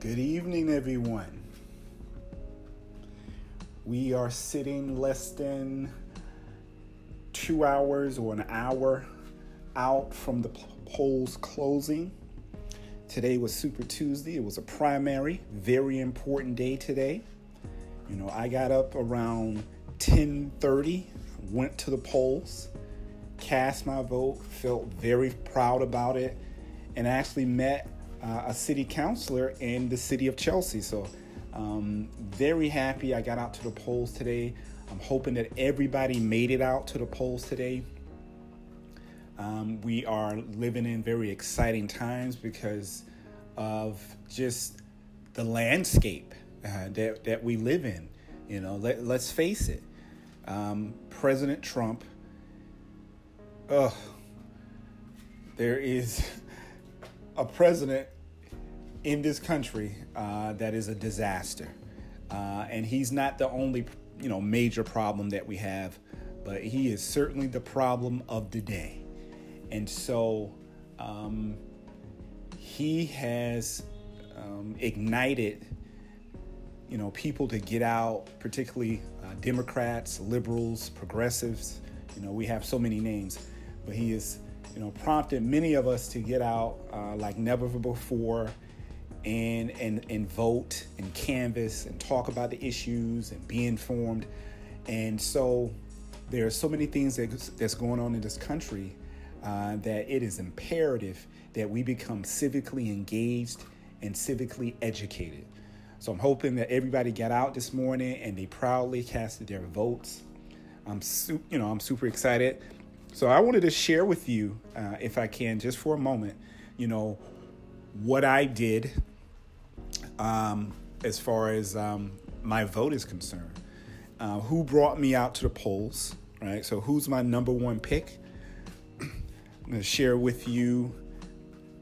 Good evening, everyone. We are sitting less than two hours or an hour out from the polls closing. Today was Super Tuesday. It was a primary, very important day today. You know, I got up around 10:30, went to the polls, cast my vote, felt very proud about it, and actually met uh, a city councilor in the city of Chelsea. So, um, very happy I got out to the polls today. I'm hoping that everybody made it out to the polls today. Um, we are living in very exciting times because of just the landscape uh, that, that we live in. You know, let, us face it. Um, President Trump, ugh, there is a president in this country uh, that is a disaster. Uh, and he's not the only, you know, major problem that we have, but he is certainly the problem of the day. And so um, he has um, ignited, you know, people to get out, particularly uh, Democrats, liberals, progressives. You know, we have so many names, but he has, you know, prompted many of us to get out uh, like never before and and and vote and canvass and talk about the issues and be informed. And so there are so many things that, that's going on in this country uh, that it is imperative that we become civically engaged and civically educated. So I'm hoping that everybody got out this morning and they proudly casted their votes. I'm su- you know I'm super excited. So I wanted to share with you, uh, if I can, just for a moment, you know, what I did um, as far as um, my vote is concerned. Uh, who brought me out to the polls, right? So, who's my number one pick? I'm going to share with you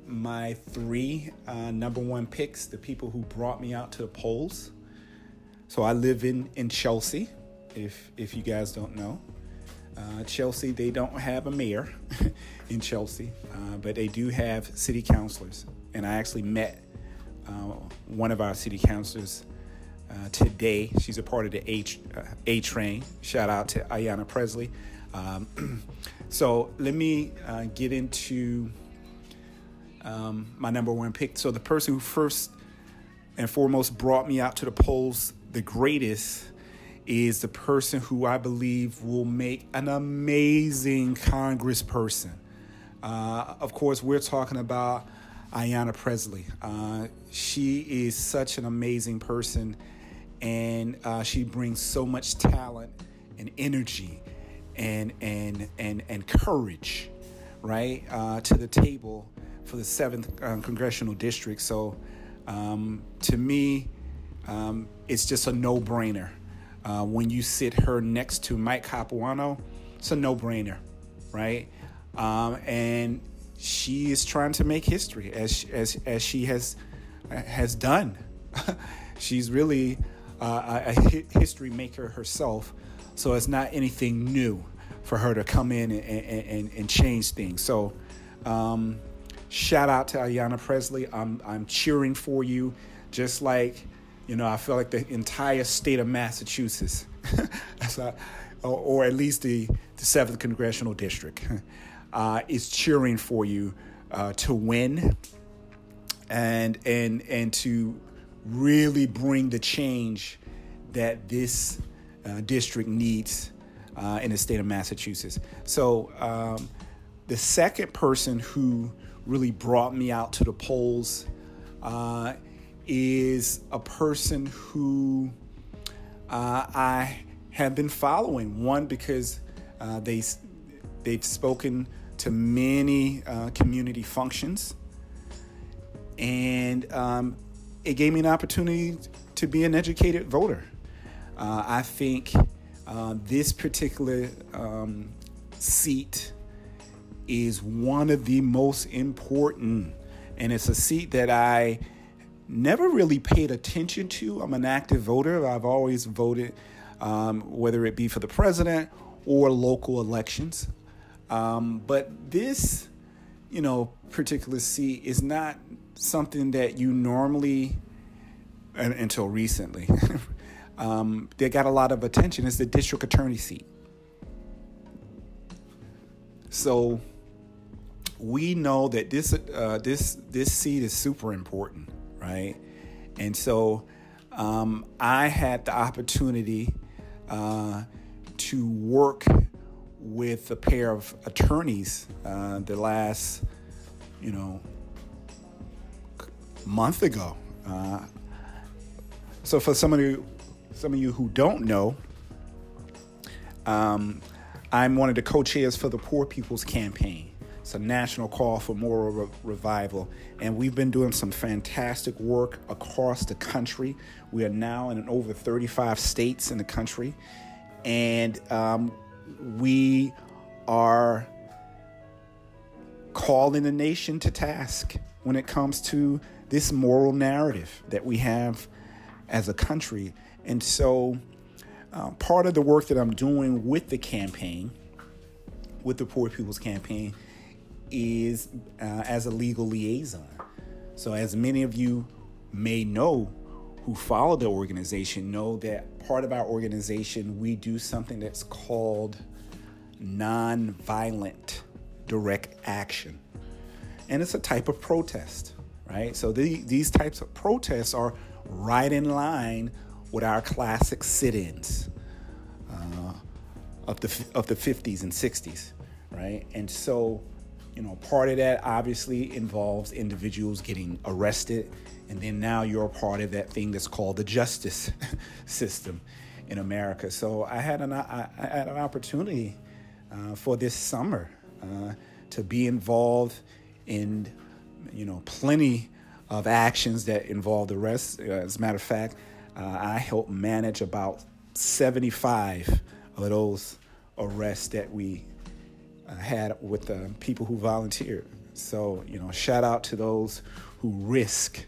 my three uh, number one picks, the people who brought me out to the polls. So, I live in, in Chelsea, if, if you guys don't know. Uh, Chelsea, they don't have a mayor in Chelsea, uh, but they do have city councilors. And I actually met uh, one of our city councilors uh, today. She's a part of the A, uh, Train. Shout out to Ayanna Pressley. Um, so let me get into um, my number one pick. So the person who first and foremost brought me out to the polls the greatest is the person who I believe will make an amazing congressperson. Uh, of course, we're talking about Ayanna Pressley. Uh, she is such an amazing person, and uh, she brings so much talent and energy and and and and courage, right, uh, to the table for the seventh uh, congressional district. So, um, to me, um, it's just a no-brainer. Uh, when you sit her next to Mike Capuano, it's a no-brainer, right? Um, and she is trying to make history as as as she has has done. She's really uh, a history maker herself, so it's not anything new for her to come in and, and, and change things. So, um, shout out to Ayanna Pressley. I'm I'm cheering for you, just like you know I feel like the entire state of Massachusetts, or, at least the the seventh congressional district. uh, is cheering for you uh, to win and and and to really bring the change that this uh, district needs uh, in the state of Massachusetts. So um, the second person who really brought me out to the polls uh, is a person who uh, I have been following. One because they they've spoken to many uh, community functions. And um, it gave me an opportunity to be an educated voter. Uh, I think uh, this particular um, seat is one of the most important, and it's a seat that I never really paid attention to. I'm an active voter. I've always voted, um, whether it be for the president or local elections. Um, but this, you know, particular seat is not something that you normally and, until recently. um, they got a lot of attention is the district attorney seat. So we know that this uh, this this seat is super important, right? And so um, I had the opportunity uh, to work with a pair of attorneys uh, the last, you know, month ago. Uh, so for some of you, some of you who don't know, um, I'm one of the co-chairs for the Poor People's Campaign. It's a national call for moral re- revival, and we've been doing some fantastic work across the country. We are now in over 35 states in the country, and um, we are calling the nation to task when it comes to this moral narrative that we have as a country. And so, uh, part of the work that I'm doing with the campaign, with the Poor People's Campaign, is uh, as a legal liaison. So, as many of you may know who follow the organization, know that part of our organization, we do something that's called nonviolent direct action. And it's a type of protest, right? So the, these types of protests are right in line with our classic sit-ins uh, of the of the 50s and 60s, right? And so, you know, part of that obviously involves individuals getting arrested, and then now you're a part of that thing that's called the justice system in America. So I had an I, I had an opportunity uh, for this summer uh, to be involved in, you know, plenty of actions that involve arrests. As a matter of fact, uh, I helped manage about 75 of those arrests that we had with the people who volunteered. So, you know, shout out to those who risk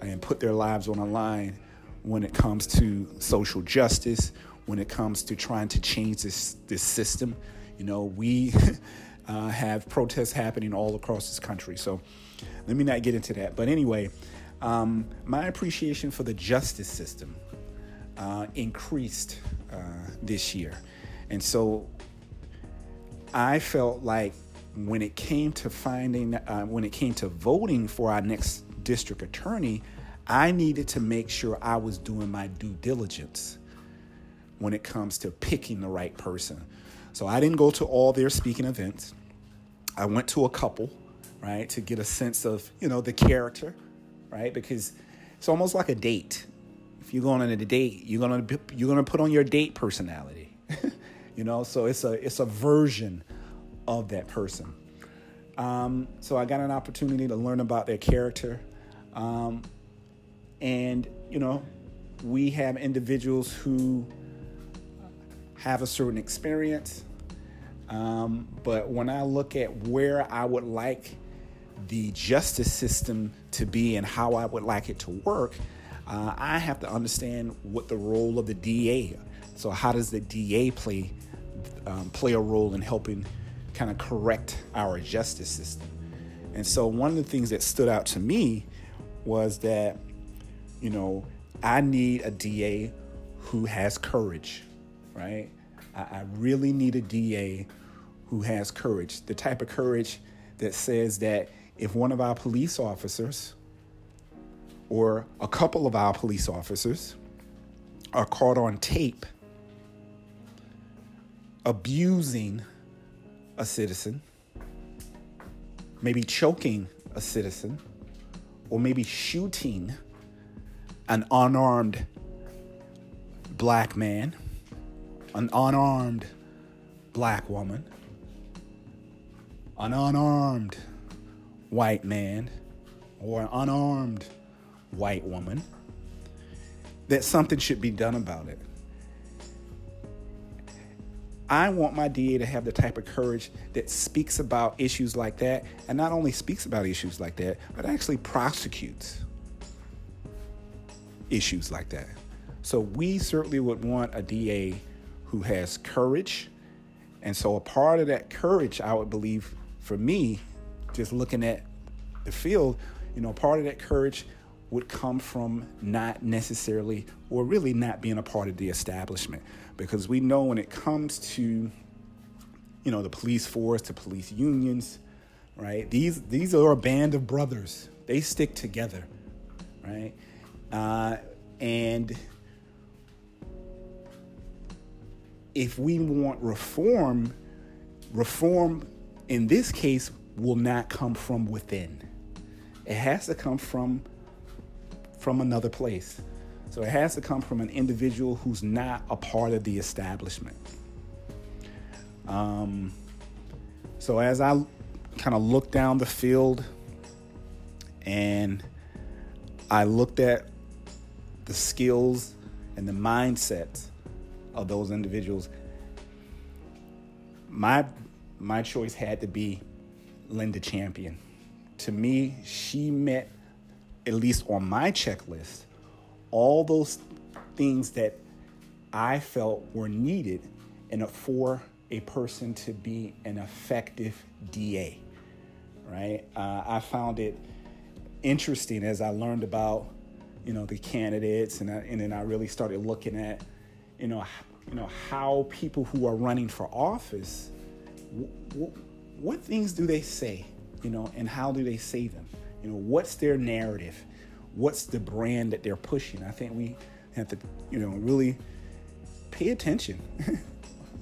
and put their lives on the line when it comes to social justice, when it comes to trying to change this, this system. You know, we uh, have protests happening all across this country. So let me not get into that. But anyway, um, my appreciation for the justice system uh, increased uh, this year. And so I felt like when it came to finding, uh, when it came to voting for our next district attorney, I needed to make sure I was doing my due diligence when it comes to picking the right person. So I didn't go to all their speaking events. I went to a couple, right, to get a sense of, you know, the character, right? Because it's almost like a date. If you're going on a date, you're gonna you're gonna put on your date personality, you know. So it's a it's a version of that person. Um, so I got an opportunity to learn about their character, um, and you know, we have individuals who have a certain experience. Um, but when I look at where I would like the justice system to be and how I would like it to work, uh, I have to understand what the role of the DA. So how does the DA play um, play a role in helping kind of correct our justice system? And so one of the things that stood out to me was that, you know, I need a DA who has courage right? I, I really need a DA who has courage, the type of courage that says that if one of our police officers or a couple of our police officers are caught on tape abusing a citizen, maybe choking a citizen, or maybe shooting an unarmed black man an unarmed black woman, an unarmed white man, or an unarmed white woman, that something should be done about it. I want my DA to have the type of courage that speaks about issues like that, and not only speaks about issues like that, but actually prosecutes issues like that. So we certainly would want a DA who has courage. And so, a part of that courage, I would believe, for me, just looking at the field, you know, part of that courage would come from not necessarily or really not being a part of the establishment because we know when it comes to you know the police force to police unions right? These these are a band of brothers. They stick together right? Uh, and if we want reform reform in this case will not come from within. It has to come from from another place. So it has to come from an individual who's not a part of the establishment. Um, so as I kind of looked down the field and I looked at the skills and the mindsets of those individuals, my my choice had to be Linda Champion. To me, she met at least on my checklist, all those things that I felt were needed in a, for a person to be an effective DA. Right? Uh, I found it interesting as I learned about, you know, the candidates, and I, and then I really started looking at, you know, you know how people who are running for office, w- w- what things do they say, you know, and how do they say them? You know, what's their narrative? What's the brand that they're pushing? I think we have to, you know, really pay attention.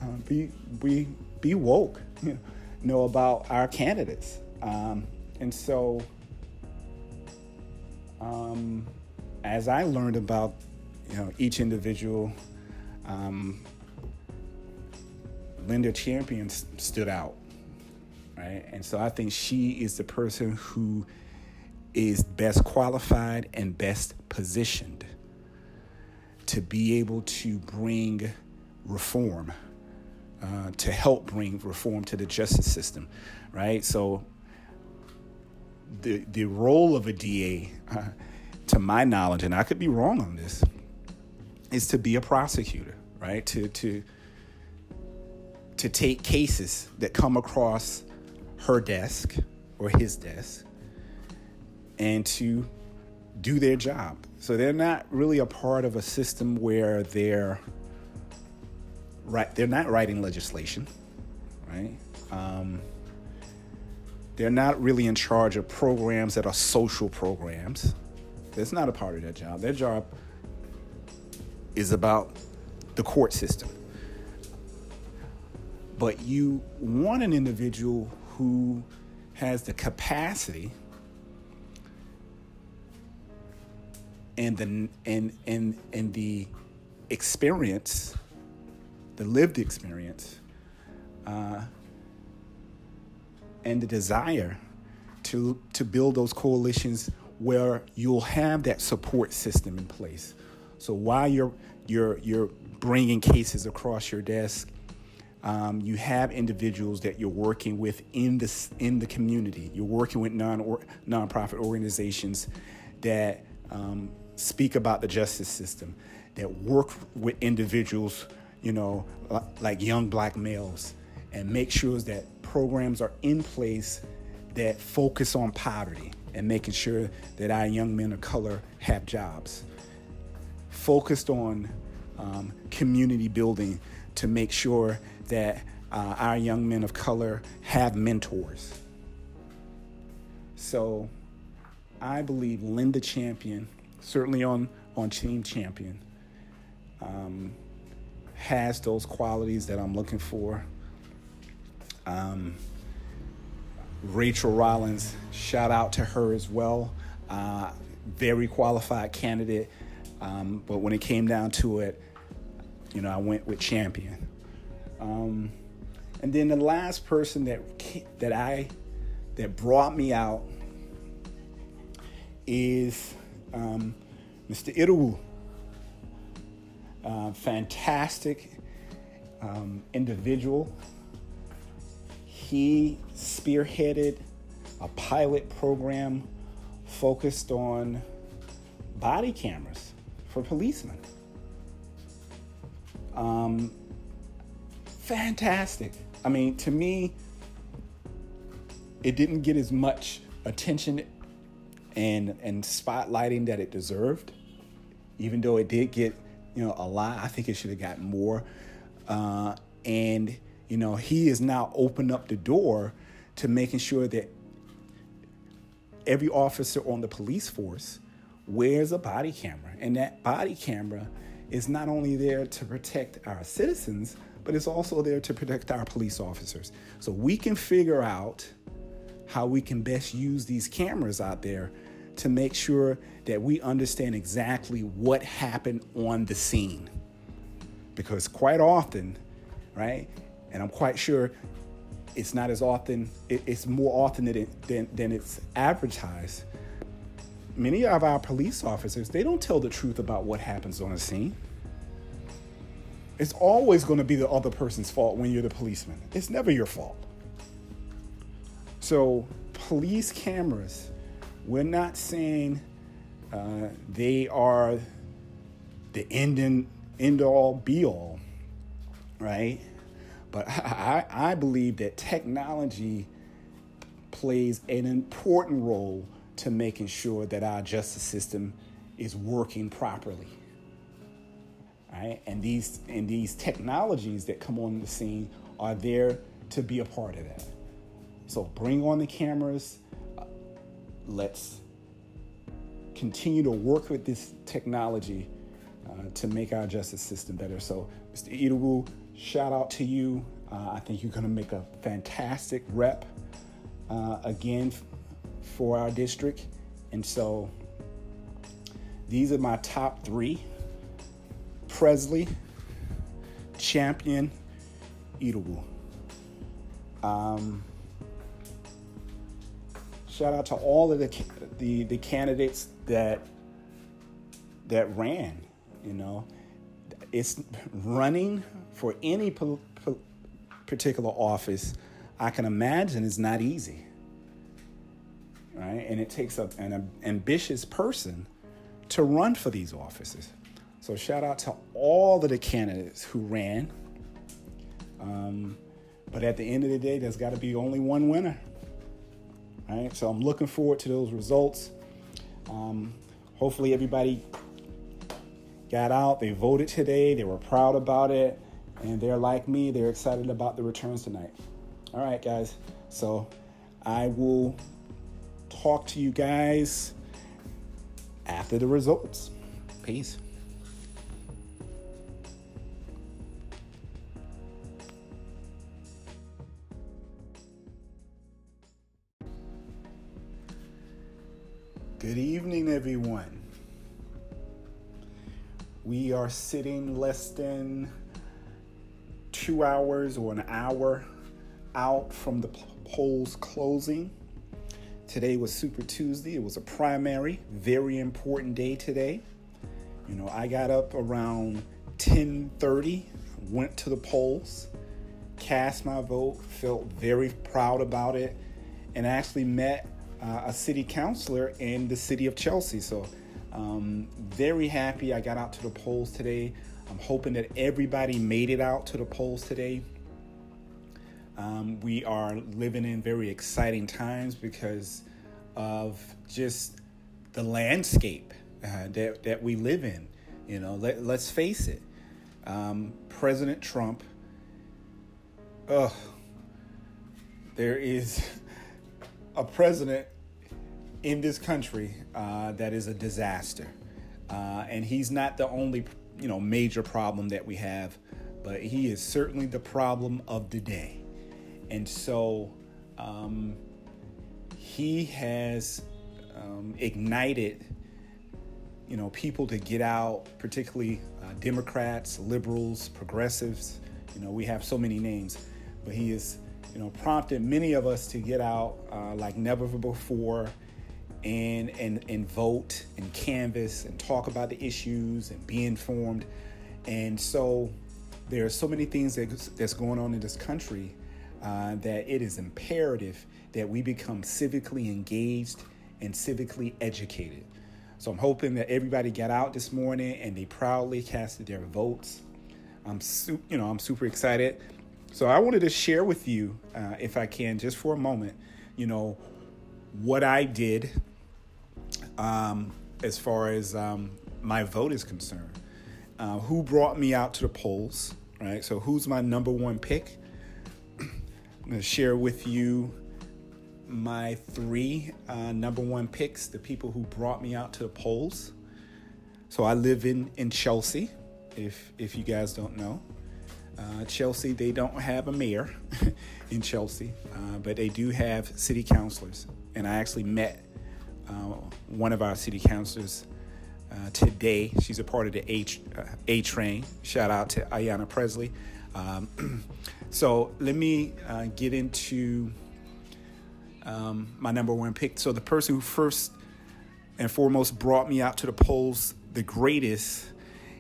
uh, be be be woke. You know about our candidates, um, and so um, as I learned about you know each individual. Um, Linda Champion stood out, right? And so I think she is the person who is best qualified and best positioned to be able to bring reform, uh, to help bring reform to the justice system, right? So the the role of a DA, uh, to my knowledge, and I could be wrong on this, is to be a prosecutor, right? To to to take cases that come across her desk or his desk and to do their job. So they're not really a part of a system where they're right. They're not writing legislation, right? Um, they're not really in charge of programs that are social programs. That's not a part of their job. Their job is about the court system. But you want an individual who has the capacity and the and and and the experience, the lived experience, uh, and the desire to to build those coalitions where you'll have that support system in place. So while you're you're you're bringing cases across your desk, um, you have individuals that you're working with in the in the community. You're working with non or, nonprofit organizations that um, speak about the justice system, that work with individuals, you know, like young black males, and make sure that programs are in place that focus on poverty and making sure that our young men of color have jobs. Focused on um, community building to make sure that uh, our young men of color have mentors. So I believe Linda Champion certainly on on Team Champion, um, has those qualities that I'm looking for. Um, Rachael Rollins, shout out to her as well. Uh, very qualified candidate, um, but when it came down to it, you know, I went with Champion. Um, and then the last person that that I that brought me out is um, Mr. Idowu. Uh, fantastic um, individual. He spearheaded a pilot program focused on body cameras for policemen. Um, fantastic. I mean, to me, it didn't get as much attention and and spotlighting that it deserved. Even though it did get you know a lot, I think it should have gotten more. Uh, and you know he has now opened up the door to making sure that every officer on the police force wears a body camera, and that body camera is not only there to protect our citizens, but it's also there to protect our police officers. So we can figure out how we can best use these cameras out there to make sure that we understand exactly what happened on the scene. Because quite often, right, and I'm quite sure it's not as often, it's more often than, than, than it's advertised. Many of our police officers, they don't tell the truth about what happens on a scene. It's always going to be the other person's fault when you're the policeman. It's never your fault. So, police cameras, we're not saying uh, they are the end and end all be all, right? But I, I believe that technology plays an important role to making sure that our justice system is working properly. Right? And these and these technologies that come on the scene are there to be a part of that. So bring on the cameras. Let's continue to work with this technology uh, to make our justice system better. So, Mr. Idowu, shout out to you. Uh, I think you're going to make a fantastic rep uh, again f- for our district. And so these are my top three Pressley, Champion, Idowu. Um, shout out to all of the, the, the candidates that that ran. You know, it's running for any po- po- particular office. I can imagine is not easy, right? And it takes a, an ambitious person to run for these offices. So shout out to all of the candidates who ran. Um, but at the end of the day, there's got to be only one winner. Right? So I'm looking forward to those results. Um, hopefully, everybody got out, they voted today, they were proud about it, and they're like me, they're excited about the returns tonight. All right, guys. So I will talk to you guys after the results. Peace. Good evening, everyone. We are sitting less than two hours or an hour out from the polls closing. Today was Super Tuesday. It was a primary, very important day today. You know, I got up around 10:30, went to the polls, cast my vote, felt very proud about it, and actually met uh, a city councilor in the city of Chelsea. So, um, very happy I got out to the polls today. I'm hoping that everybody made it out to the polls today. Um, we are living in very exciting times because of just the landscape uh, that, that we live in. You know, let, us face it. Um, President Trump, ugh, there is a president in this country uh, that is a disaster, uh, and he's not the only you know major problem that we have, but he is certainly the problem of the day, and so um, he has um, ignited you know people to get out, particularly uh, Democrats, liberals, progressives. You know we have so many names, but he has you know, prompted many of us to get out uh, like never before and, and, and vote and canvas and talk about the issues and be informed. And so there are so many things that, that's going on in this country uh, that it is imperative that we become civically engaged and civically educated. So I'm hoping that everybody got out this morning and they proudly casted their votes. I'm su- you know I'm super excited. So I wanted to share with you, uh, if I can, just for a moment, you know, what I did um, as far as um, my vote is concerned. Uh, who brought me out to the polls, right? So, who's my number one pick? I'm going to share with you my three uh, number one picks, the people who brought me out to the polls. So, I live in, in Chelsea, if, if you guys don't know. Uh, Chelsea, they don't have a mayor in Chelsea, uh, but they do have city councilors. And I actually met uh, one of our city councilors uh, today. She's a part of the A, uh, a Train. Shout out to Ayanna Pressley. Um, so let me get into um, my number one pick. So the person who first and foremost brought me out to the polls the greatest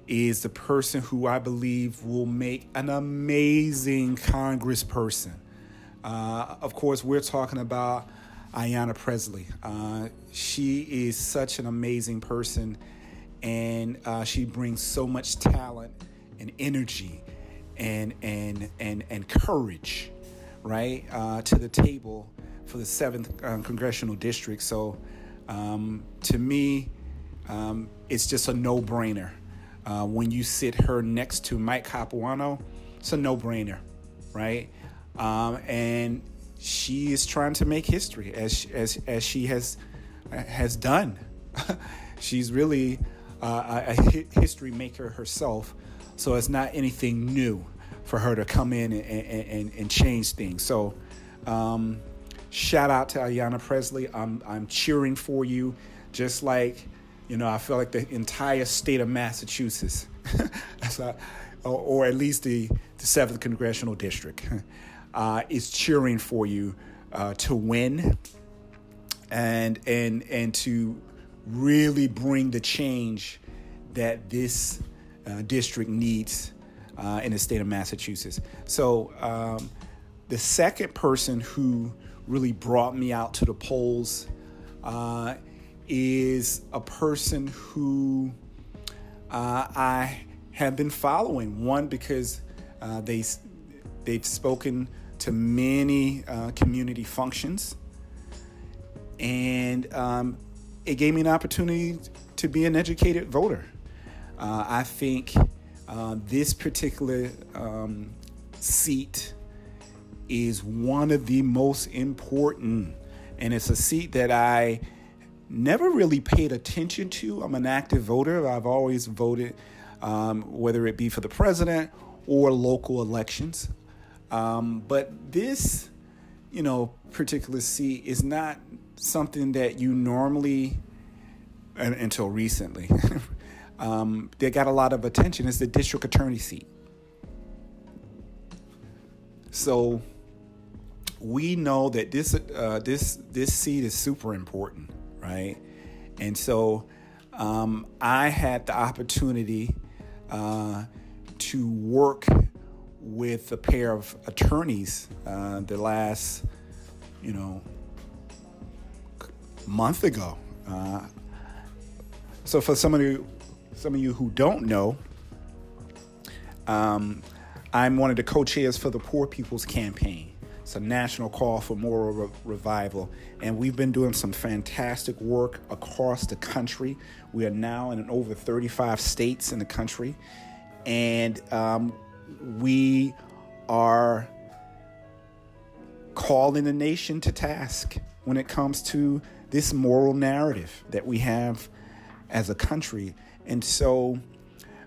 is the person who I believe will make an amazing congressperson. Uh, of course, we're talking about Ayanna Pressley. Uh, she is such an amazing person and uh, she brings so much talent and energy and and and and courage, right, uh, to the table for the seventh uh, congressional district. So, um, to me, um, it's just a no-brainer. Uh, when you sit her next to Mike Capuano, it's a no-brainer, right? Um, and she is trying to make history as as as she has has done. She's really uh, a history maker herself, so it's not anything new for her to come in and, and, and change things. So, um, shout out to Ayanna Pressley. I'm, I'm cheering for you, just like, you know, I feel like the entire state of Massachusetts, or, or, at least the, the 7th Congressional District, uh, is cheering for you uh, to win and, and, and to really bring the change that this uh, district needs uh, in the state of Massachusetts. So, um, the second person who really brought me out to the polls uh, is a person who uh, I have been following. One, because uh, they, they've spoken to many uh, community functions. And um, it gave me an opportunity to be an educated voter. Uh, I think uh, this particular um, seat is one of the most important, and it's a seat that I never really paid attention to. I'm an active voter. I've always voted, um, whether it be for the president or local elections. Um, but this, you know, particular seat is not something that you normally, until recently, um, they got a lot of attention. It's the district attorney seat. So we know that this uh, this this seat is super important, right? And so um, I had the opportunity uh, to work with a pair of attorneys uh, the last, you know, month ago. Uh, so for some of you, some of you who don't know, um, I'm one of the co-chairs for the Poor People's Campaign. It's a national call for moral re- revival, and we've been doing some fantastic work across the country. We are now in over 35 states in the country, and um, we are calling the nation to task when it comes to this moral narrative that we have as a country. And so,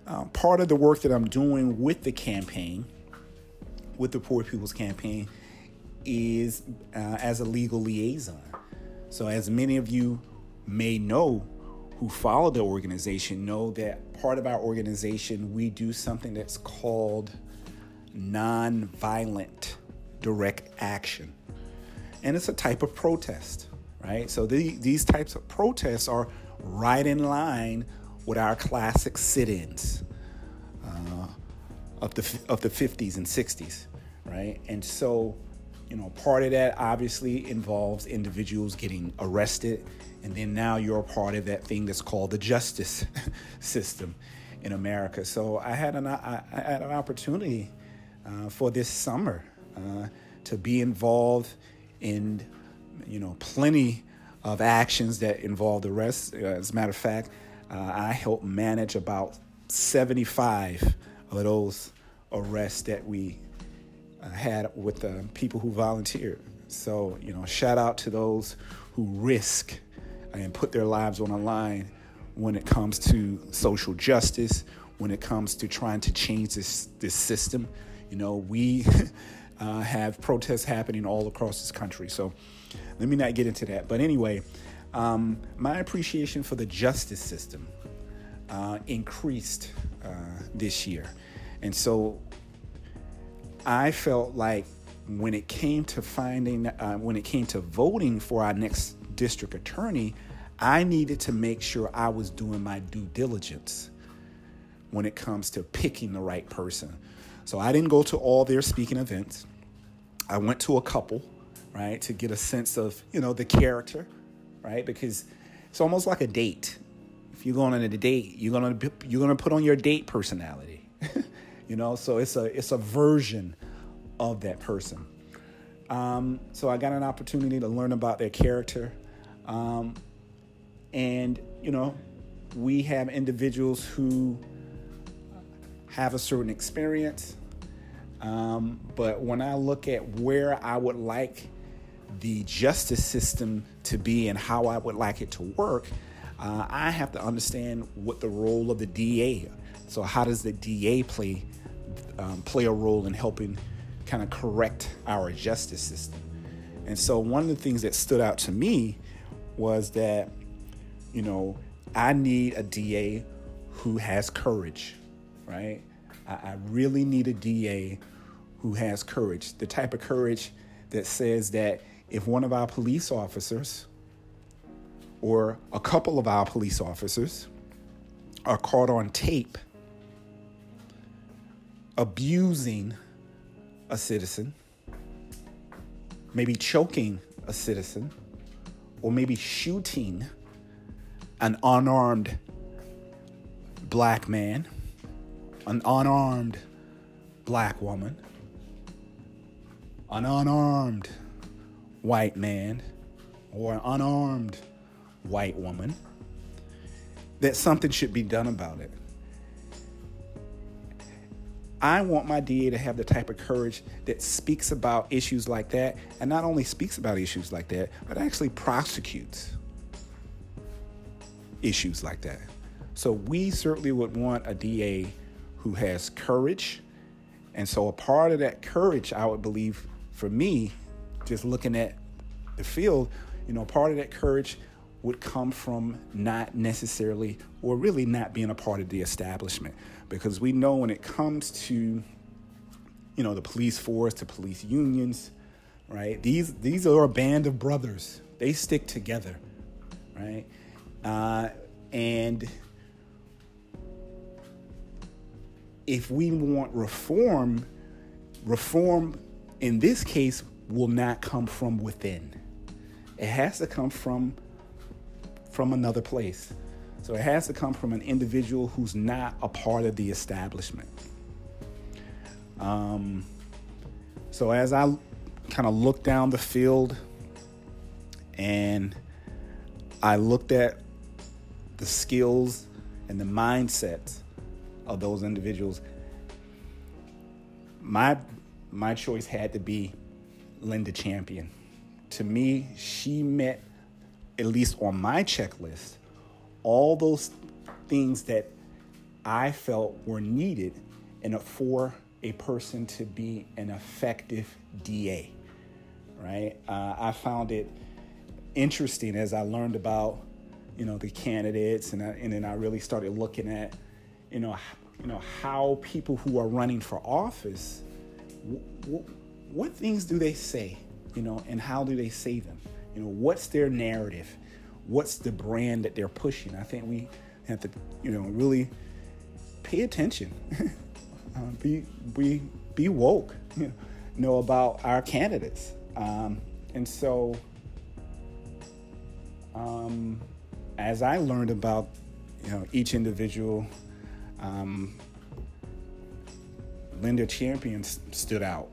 uh, part of the work that I'm doing with the campaign, with the Poor People's Campaign, is uh, as a legal liaison. So, as many of you may know who follow the organization, know that part of our organization, we do something that's called nonviolent direct action. And it's a type of protest right? So the, these types of protests are right in line with our classic sit-ins uh, of the of the 50s and 60s, right? And so, you know, part of that obviously involves individuals getting arrested, and then now you're a part of that thing that's called the justice system in America. So I had an I, I had an opportunity uh, for this summer uh, to be involved in you know, plenty of actions that involved arrests. As a matter of fact, uh, I helped manage about 75 of those arrests that we had with the people who volunteered. So, you know, shout out to those who risk and put their lives on the line when it comes to social justice, when it comes to trying to change this this system. You know, we uh, have protests happening all across this country. So let me not get into that. But anyway, um, my appreciation for the justice system uh, increased uh, this year. And so I felt like when it came to finding, uh, when it came to voting for our next district attorney, I needed to make sure I was doing my due diligence when it comes to picking the right person. So I didn't go to all their speaking events. I went to a couple, right, to get a sense of, you know, the character, right? Because it's almost like a date. If you're going on a date, you're gonna you're gonna put on your date personality, you know. So it's a it's a version of that person. Um, so I got an opportunity to learn about their character, um, and you know, we have individuals who have a certain experience. Um, but when I look at where I would like the justice system to be and how I would like it to work, uh, I have to understand what the role of the DA. So how does the DA play um, play a role in helping kind of correct our justice system? And so one of the things that stood out to me was that, you know, I need a DA who has courage, right? I, I really need a DA who has courage, the type of courage that says that if one of our police officers or a couple of our police officers are caught on tape abusing a citizen, maybe choking a citizen, or maybe shooting an unarmed black man, an unarmed black woman, an unarmed white man, or an unarmed white woman, that something should be done about it. I want my DA to have the type of courage that speaks about issues like that, and not only speaks about issues like that, but actually prosecutes issues like that. So we certainly would want a DA who has courage. And so a part of that courage, I would believe, for me, just looking at the field, you know, part of that courage would come from not necessarily or really not being a part of the establishment. Because we know when it comes to you know the police force to police unions right? These these are a band of brothers. They stick together right? Uh, and if we want reform reform in this case will not come from within. It has to come from from another place. So it has to come from an individual who's not a part of the establishment. Um, so as I kind of looked down the field and I looked at the skills and the mindsets of those individuals, my my choice had to be Linda Champion. To me, she met at least on my checklist, all those things that I felt were needed in a, for a person to be an effective DA. Right? Uh, I found it interesting as I learned about, you know, the candidates, and I, and then I really started looking at, you know, you know how people who are running for office, w- w- what things do they say, you know, and how do they say them? You know, what's their narrative? What's the brand that they're pushing? I think we have to, you know, really pay attention. uh, be be be woke. You know about our candidates, um, and so um, as I learned about you know each individual. Um, Linda Champion stood out,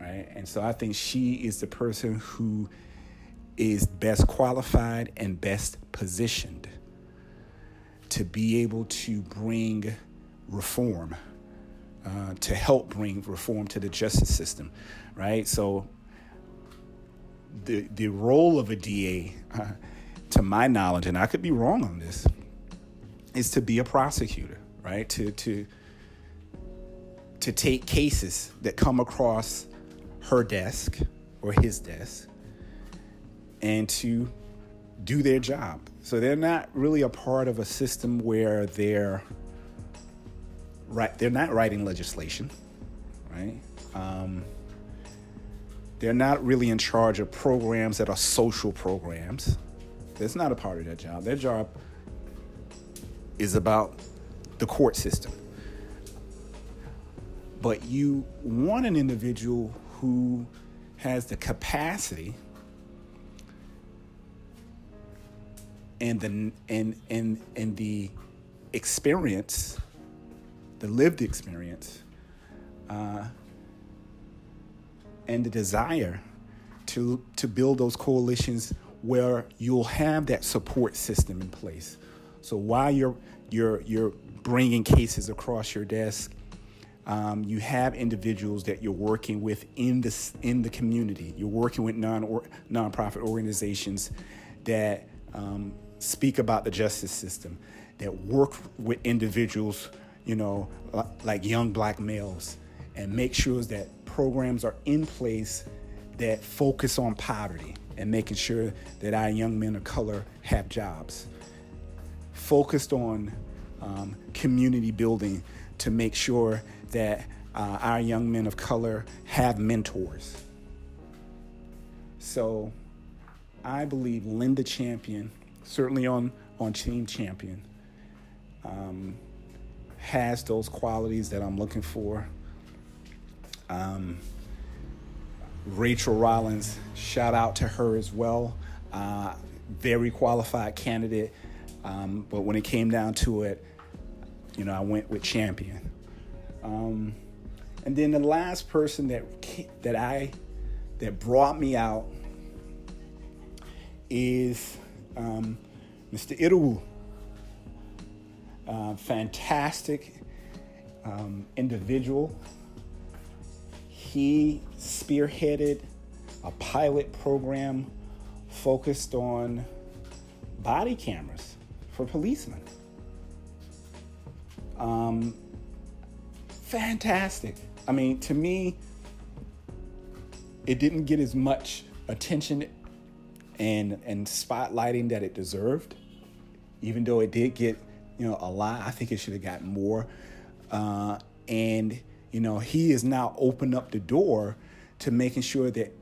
right? And so I think she is the person who is best qualified and best positioned to be able to bring reform, uh, to help bring reform to the justice system, right? So the the role of a DA, uh, to my knowledge, and I could be wrong on this, is to be a prosecutor, right? To to to take cases that come across her desk or his desk and to do their job. So they're not really a part of a system where they're right. They're not writing legislation, right? Um, they're not really in charge of programs that are social programs. That's not a part of their job. Their job is about the court system. But you want an individual who has the capacity and the and and and the experience, the lived experience, uh, and the desire to to build those coalitions where you'll have that support system in place. So while you're you're you're bringing cases across your desk, um, you have individuals that you're working with in the in the community. You're working with non or, nonprofit organizations that um, speak about the justice system, that work with individuals, you know, like young black males, and make sure that programs are in place that focus on poverty and making sure that our young men of color have jobs. Focused on um, community building to make sure that uh, our young men of color have mentors. So I believe Linda Champion certainly on on Team Champion, um, has those qualities that I'm looking for. Um, Rachael Rollins, shout out to her as well. Uh, very qualified candidate, um, but when it came down to it, you know, I went with Champion. Um, and then the last person that that I that brought me out is um, Mr. Idowu. Uh, fantastic um, individual. He spearheaded a pilot program focused on body cameras for policemen. Um, fantastic. I mean, to me, it didn't get as much attention and and spotlighting that it deserved. Even though it did get you know a lot, I think it should have gotten more. Uh, and you know he has now opened up the door to making sure that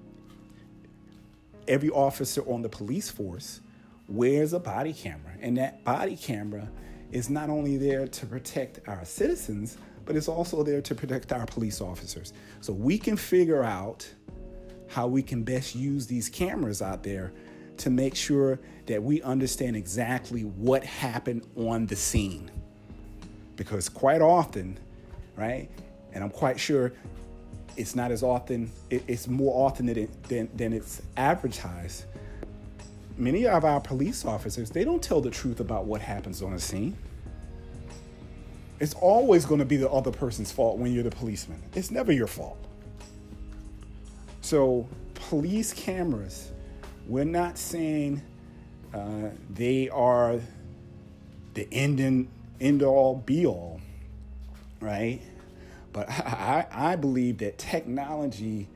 every officer on the police force wears a body camera, and that body camera is not only there to protect our citizens, but it's also there to protect our police officers. So we can figure out how we can best use these cameras out there to make sure that we understand exactly what happened on the scene. Because quite often, right, and I'm quite sure it's not as often, it's more often than, than, than it's advertised. Many of our police officers, they don't tell the truth about what happens on a scene. It's always going to be the other person's fault when you're the policeman. It's never your fault. So, police cameras we're not saying uh, they are the end and end all be all, right? But I, I believe that technology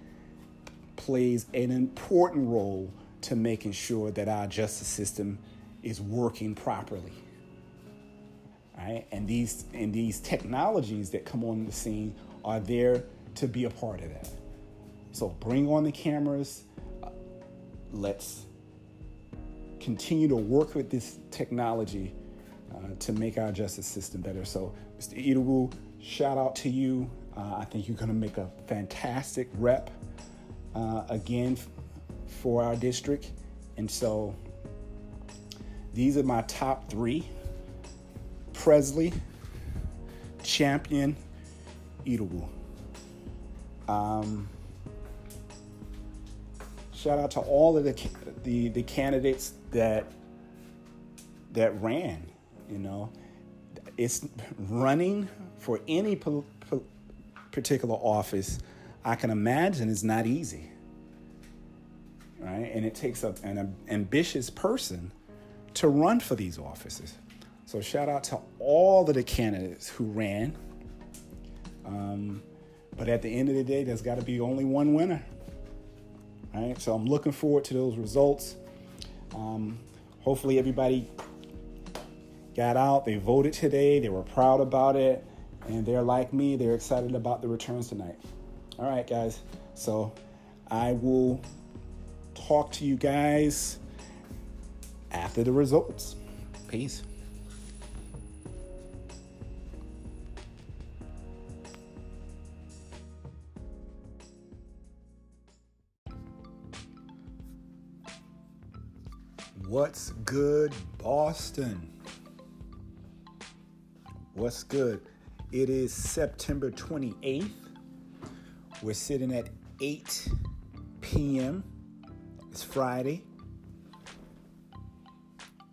plays an important role to making sure that our justice system is working properly. Right? And these and these technologies that come on the scene are there to be a part of that. So bring on the cameras, let's continue to work with this technology uh, to make our justice system better. So, Mr. Idowu, shout out to you. Uh, I think you're going to make a fantastic rep uh, again for our district. And so, these are my top three Pressley, Champion, Idowu. Um, shout out to all of the the, the candidates that that ran. You know, it's running for any po- po- particular office. I can imagine is not easy, right? And it takes a, an ambitious person to run for these offices. So shout out to all of the candidates who ran. Um, but at the end of the day, there's got to be only one winner. Right? So I'm looking forward to those results. Um, hopefully, everybody got out, they voted today, they were proud about it, and they're like me, they're excited about the returns tonight. All right, guys. So I will talk to you guys after the results. Peace. What's good, Boston? What's good? It is September 28th. We're sitting at 8 p.m. It's Friday.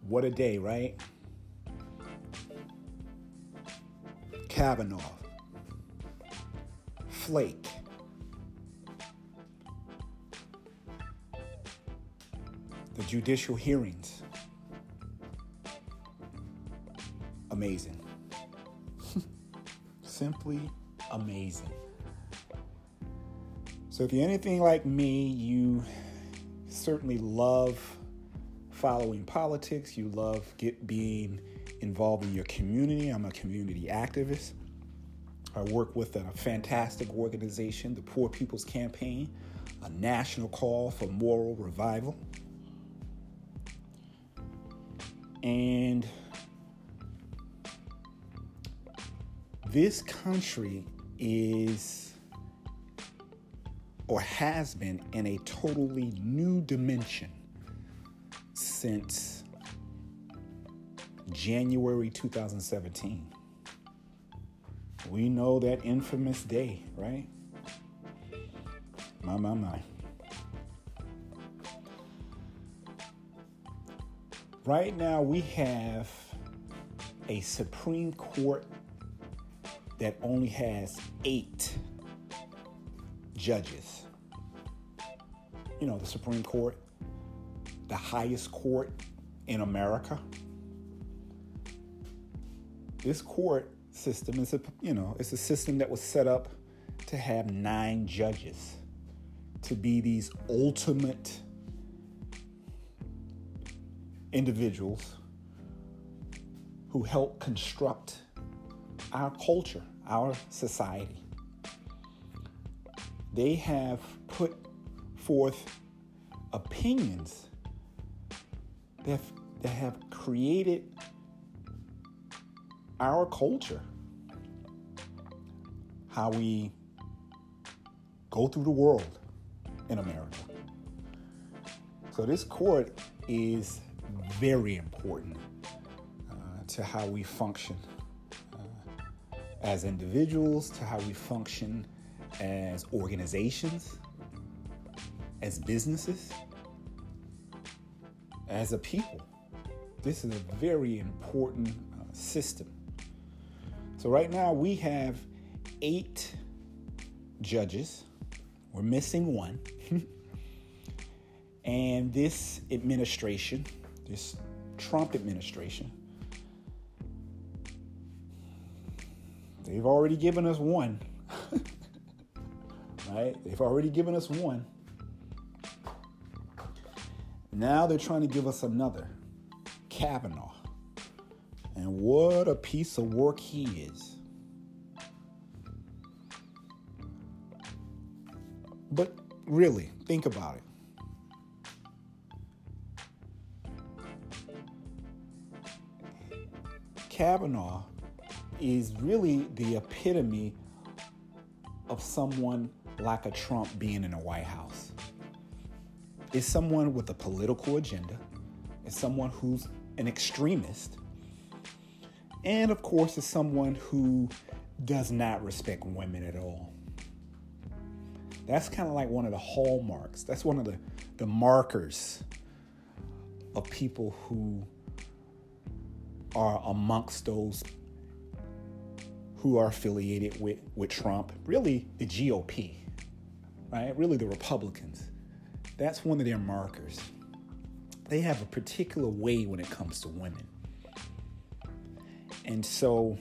What a day, right? Kavanaugh, Flake, the judicial hearings. Amazing. Simply amazing. So, if you're anything like me, you certainly love following politics, you love get, being involved in your community. I'm a community activist. I work with a fantastic organization, the Poor People's Campaign, a national call for moral revival. And this country is or has been in a totally new dimension since January 2017. We know that infamous day, right? My, my, my. Right now, we have a Supreme Court that only has eight judges. You know, the Supreme Court, the highest court in America. This court system is a, you know, it's a system that was set up to have nine judges to be these ultimate individuals who help construct our culture, our society. They have put forth opinions that, that have created our culture, how we go through the world in America. So, this court is very important uh, to how we function uh, as individuals, to how we function as organizations, as businesses, as a people. This is a very important uh, system. So, right now we have eight judges, we're missing one. and this administration, this Trump administration, they've already given us one. right? They've already given us one. Now they're trying to give us another Kavanaugh. And what a piece of work he is. But really, think about it. Kavanaugh is really the epitome of someone like a Trump being in the White House. It's someone with a political agenda, it's someone who's an extremist, and of course, it's someone who does not respect women at all. That's kind of like one of the hallmarks. That's one of the, the markers of people who are amongst those who are affiliated with, with Trump, really the GOP, right? Really the Republicans. That's one of their markers. They have a particular way when it comes to women. And so,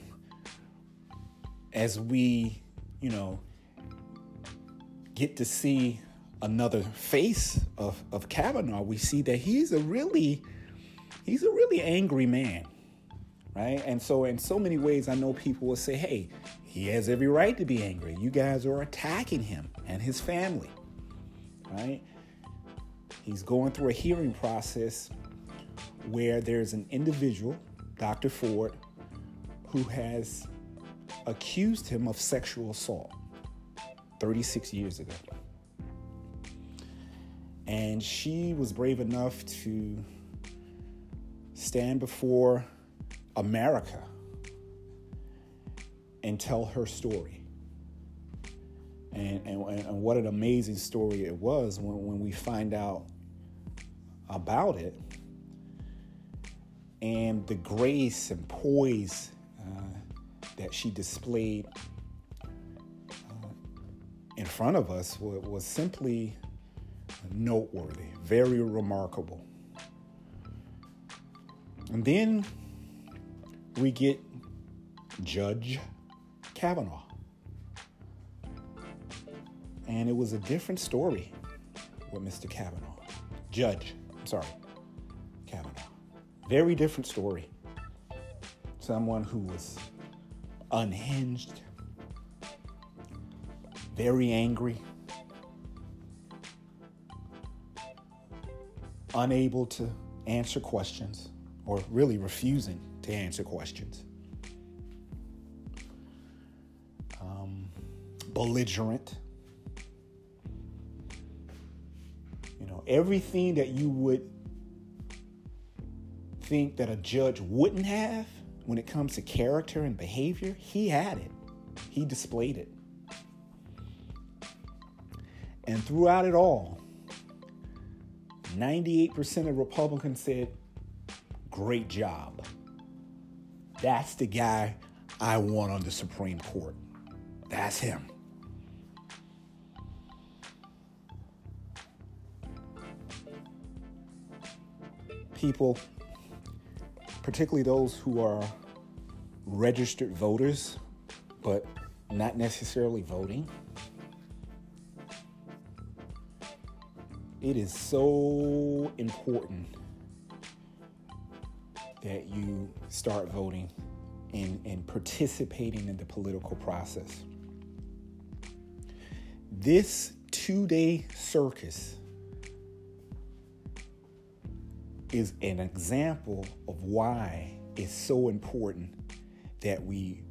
as we, you know, get to see another face of, of Kavanaugh, we see that he's a really, he's a really angry man right? And so, in so many ways, I know people will say, hey, he has every right to be angry. You guys are attacking him and his family, right? He's going through a hearing process where there's an individual, Dr. Ford, who has accused him of sexual assault 36 years ago. And she was brave enough to stand before America and tell her story. And, and, and what an amazing story it was when, when we find out about it and the grace and poise uh, that she displayed uh, in front of us was, was simply noteworthy, very remarkable. And then we get Judge Kavanaugh. And it was a different story with Mr. Kavanaugh. Judge, I'm sorry, Kavanaugh. Very different story. Someone who was unhinged, very angry, unable to answer questions, or really refusing to answer questions. Um, belligerent. You know, everything that you would think that a judge wouldn't have when it comes to character and behavior, he had it. He displayed it. And throughout it all, 98% of Republicans said, great job. That's the guy I want on the Supreme Court. That's him. People, particularly those who are registered voters, but not necessarily voting, it is so important that you start voting and, and participating in the political process. This two day circus is an example of why it's so important that we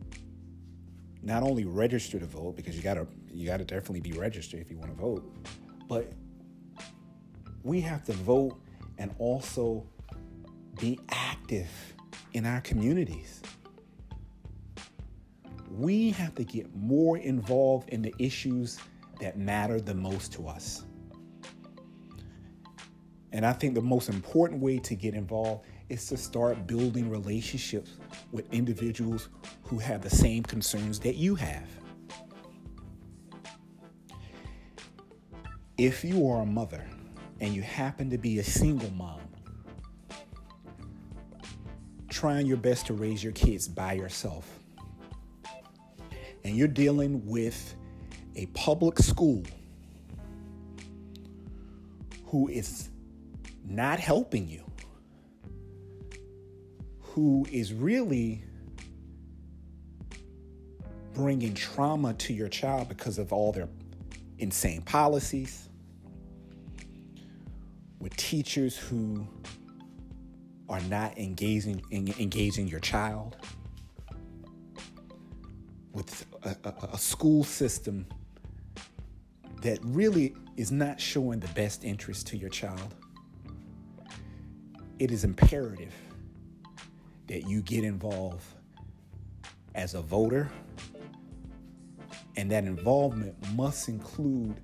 not only register to vote because you gotta you gotta definitely be registered if you want to vote, but we have to vote and also be active in our communities. We have to get more involved in the issues that matter the most to us. And I think the most important way to get involved is to start building relationships with individuals who have the same concerns that you have. If you are a mother and you happen to be a single mom, trying your best to raise your kids by yourself, and you're dealing with a public school who is not helping you, who is really bringing trauma to your child because of all their insane policies, with teachers who are not engaging engaging your child with a, a, a, school system that really is not showing the best interest to your child it is imperative that you get involved as a voter. And that involvement must include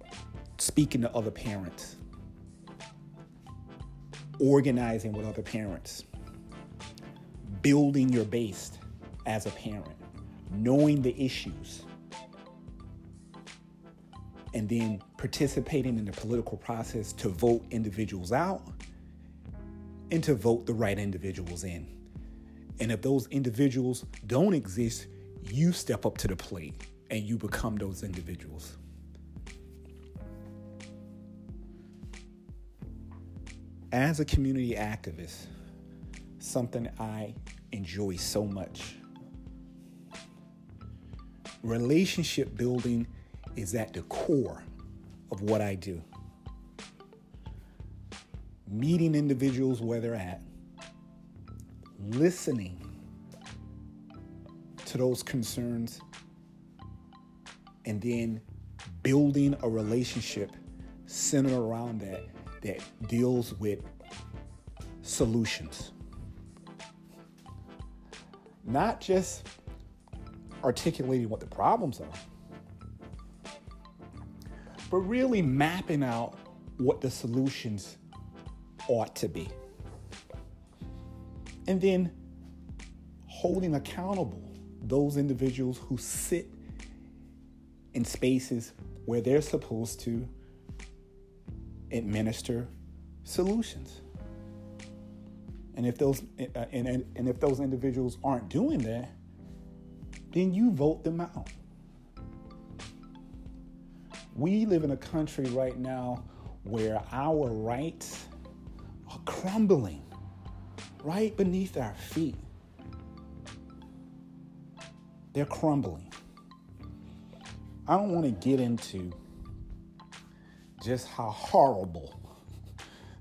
speaking to other parents, organizing with other parents, building your base as a parent, knowing the issues, and then participating in the political process to vote individuals out and to vote the right individuals in. And if those individuals don't exist, you step up to the plate and you become those individuals. As a community activist, something I enjoy so much. Relationship building is at the core of what I do. Meeting individuals where they're at, listening to those concerns, and then building a relationship centered around that that deals with solutions. Not just articulating what the problems are, but really mapping out what the solutions ought to be. And then holding accountable those individuals who sit in spaces where they're supposed to administer solutions. And if those uh, and, and, and if those individuals aren't doing that, then you vote them out. We live in a country right now where our rights are crumbling right beneath our feet. They're crumbling. I don't want to get into just how horrible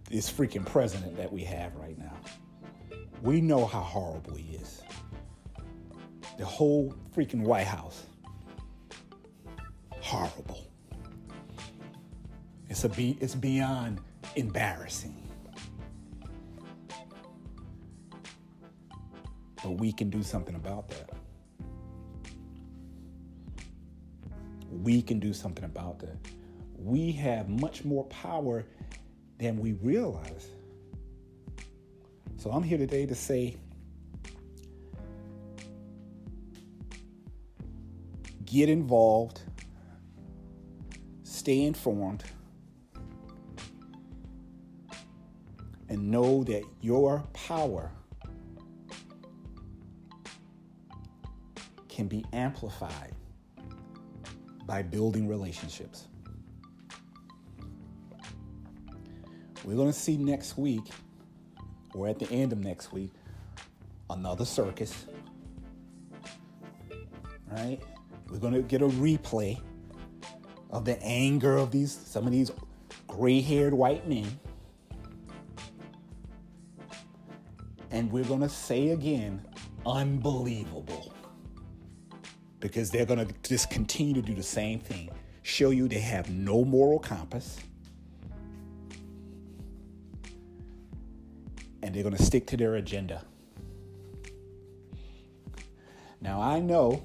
this freaking president that we have right now. We know how horrible he is. The whole freaking White House. Horrible. It's a be, it's beyond embarrassing. But we can do something about that. We can do something about that we have much more power than we realize. So I'm here today to say get involved, stay informed, and know that your power can be amplified by building relationships. We're going to see next week, or at the end of next week, another circus. Right? We're going to get a replay of the anger of these some of these gray-haired white men. And we're going to say again, unbelievable. Because they're going to just continue to do the same thing. Show you they have no moral compass and they're going to stick to their agenda. Now, I know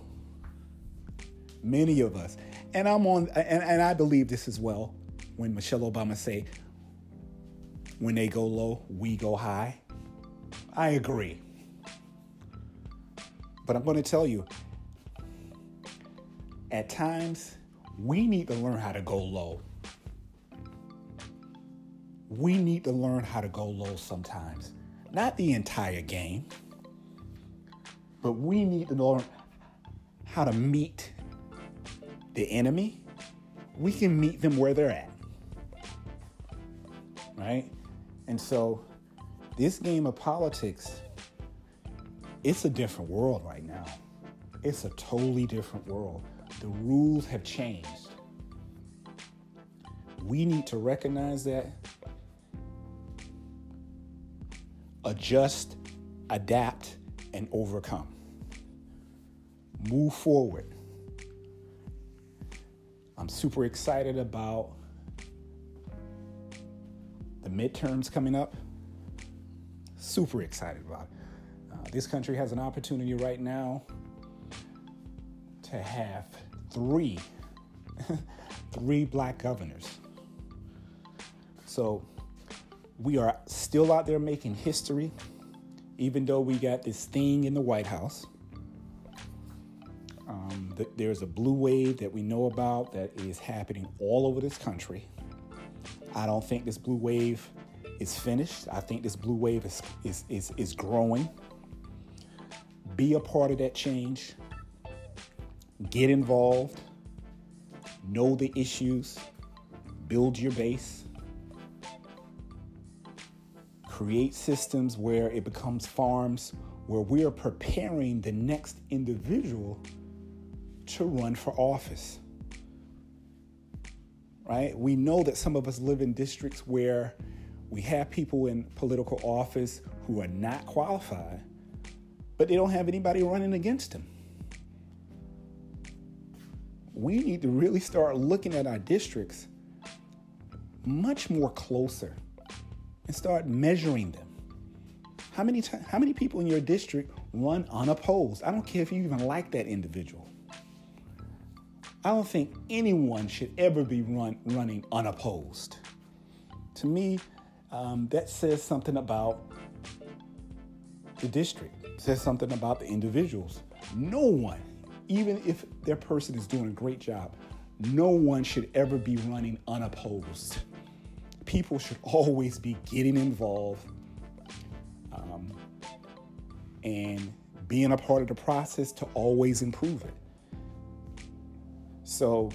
many of us, and I'm on, and, and I believe this as well, when Michelle Obama say, when they go low, we go high. I agree. But I'm going to tell you, at times, we need to learn how to go low we need to learn how to go low sometimes. Not the entire game, but we need to learn how to meet the enemy. We can meet them where they're at. Right? And so, this game of politics, it's a different world right now. It's a totally different world. The rules have changed. We need to recognize that adjust, adapt, and overcome. Move forward. I'm super excited about the midterms coming up. Super excited about it. Uh, this country has an opportunity right now to have three three black governors. So we are still out there making history, even though we got this thing in the White House. Um, there's a blue wave that we know about that is happening all over this country. I don't think this blue wave is finished. I think this blue wave is, is, is, is growing. Be a part of that change. Get involved. Know the issues. Build your base. Create systems where it becomes farms where we are preparing the next individual to run for office. Right? We know that some of us live in districts where we have people in political office who are not qualified, but they don't have anybody running against them. We need to really start looking at our districts much more closer and start measuring them. How many, t- how many people in your district run unopposed? I don't care if you even like that individual. I don't think anyone should ever be run, running unopposed. To me, um, that says something about the district, it says something about the individuals. No one, even if their person is doing a great job, no one should ever be running unopposed. People should always be getting involved um, and being a part of the process to always improve it. So,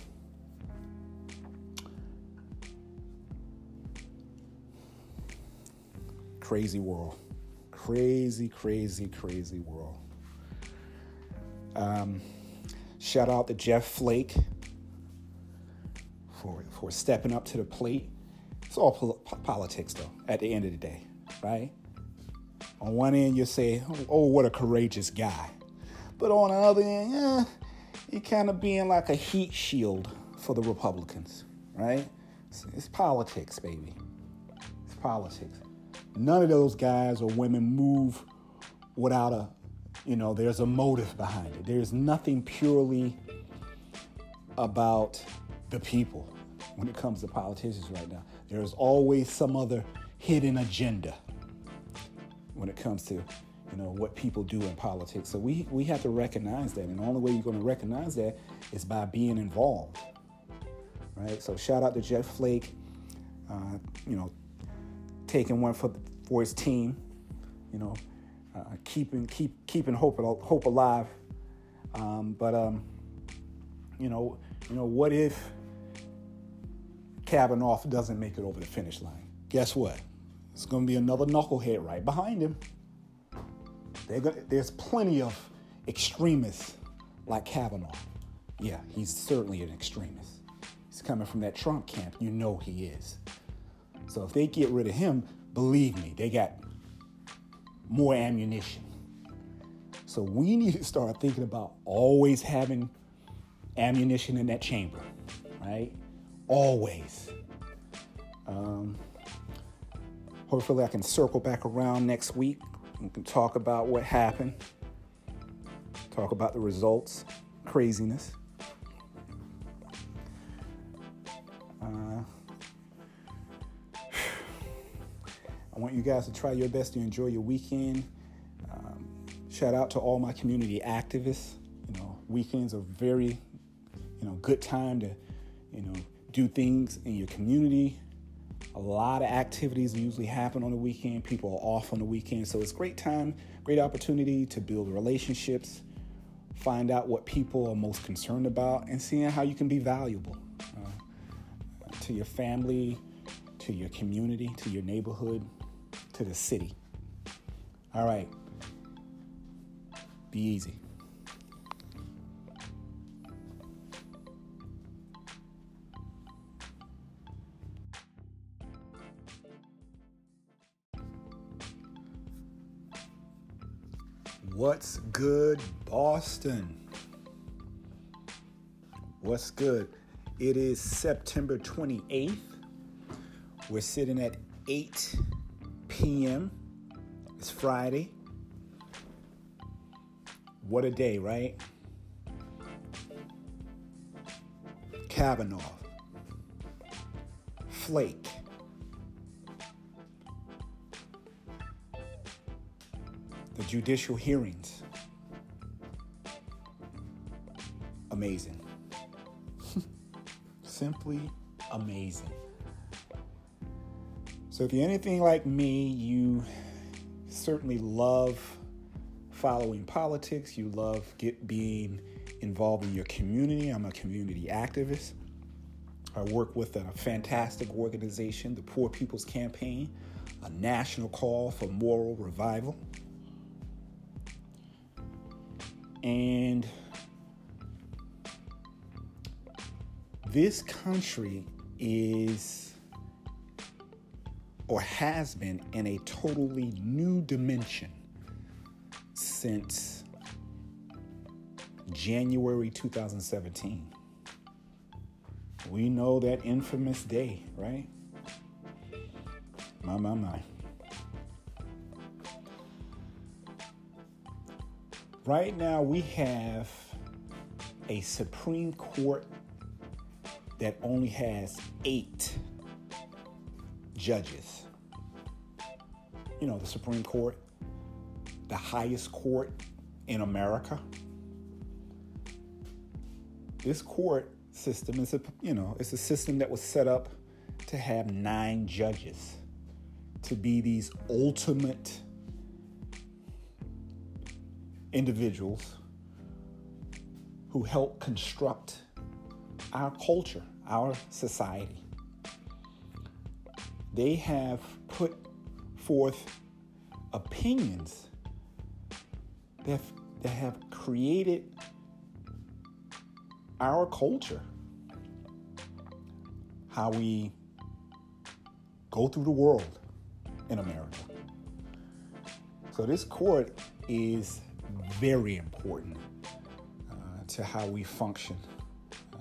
crazy world. Crazy, crazy, crazy world. Um, shout out to Jeff Flake for, for stepping up to the plate. It's all pol- politics, though, at the end of the day, right? On one end, you say, oh, what a courageous guy. But on the other end, yeah, you're kind of being like a heat shield for the Republicans, right? It's, it's politics, baby. It's politics. None of those guys or women move without a, you know, there's a motive behind it. There's nothing purely about the people when it comes to politicians right now. There's always some other hidden agenda when it comes to you know what people do in politics. So we we have to recognize that, and the only way you're going to recognize that is by being involved, right? So shout out to Jeff Flake, uh, you know, taking one for for his team, you know, uh, keeping keep keeping hope hope alive. Um, but um, you know, you know, what if Kavanaugh doesn't make it over the finish line? Guess what? It's going to be another knucklehead right behind him. Gonna, there's plenty of extremists like Kavanaugh. Yeah, he's certainly an extremist. He's coming from that Trump camp. You know he is. So if they get rid of him, believe me, they got more ammunition. So we need to start thinking about always having ammunition in that chamber, right? Always. Um, hopefully, I can circle back around next week we can talk about what happened, talk about the results, craziness. Uh, I want you guys to try your best to enjoy your weekend. Um, shout out to all my community activists. You know, weekends are very, you know, good time to, you know, do things in your community, a lot of activities usually happen on the weekend. People are off on the weekend. So it's great time, great opportunity to build relationships, find out what people are most concerned about, and seeing how you can be valuable uh, to your family, to your community, to your neighborhood, to the city. All right. Be easy. What's good, Boston? What's good? It is September 28th. We're sitting at 8 p.m. It's Friday. What a day, right? Kavanaugh, Flake, the judicial hearings. Amazing. Simply amazing. So, if you're anything like me, you certainly love following politics, you love get, being involved in your community. I'm a community activist. I work with a fantastic organization, the Poor People's Campaign, a national call for moral revival. And this country is or has been in a totally new dimension since January 2017. We know that infamous day, right? My, my, my. Right now, we have a Supreme Court that only has eight judges. You know, the Supreme Court, the highest court in America. This court system is a, you know, it's a system that was set up to have nine judges to be these ultimate individuals who help construct our culture, our society. They have put forth opinions that have, that have created our culture, how we go through the world in America. So, this court is very important uh, to how we function uh,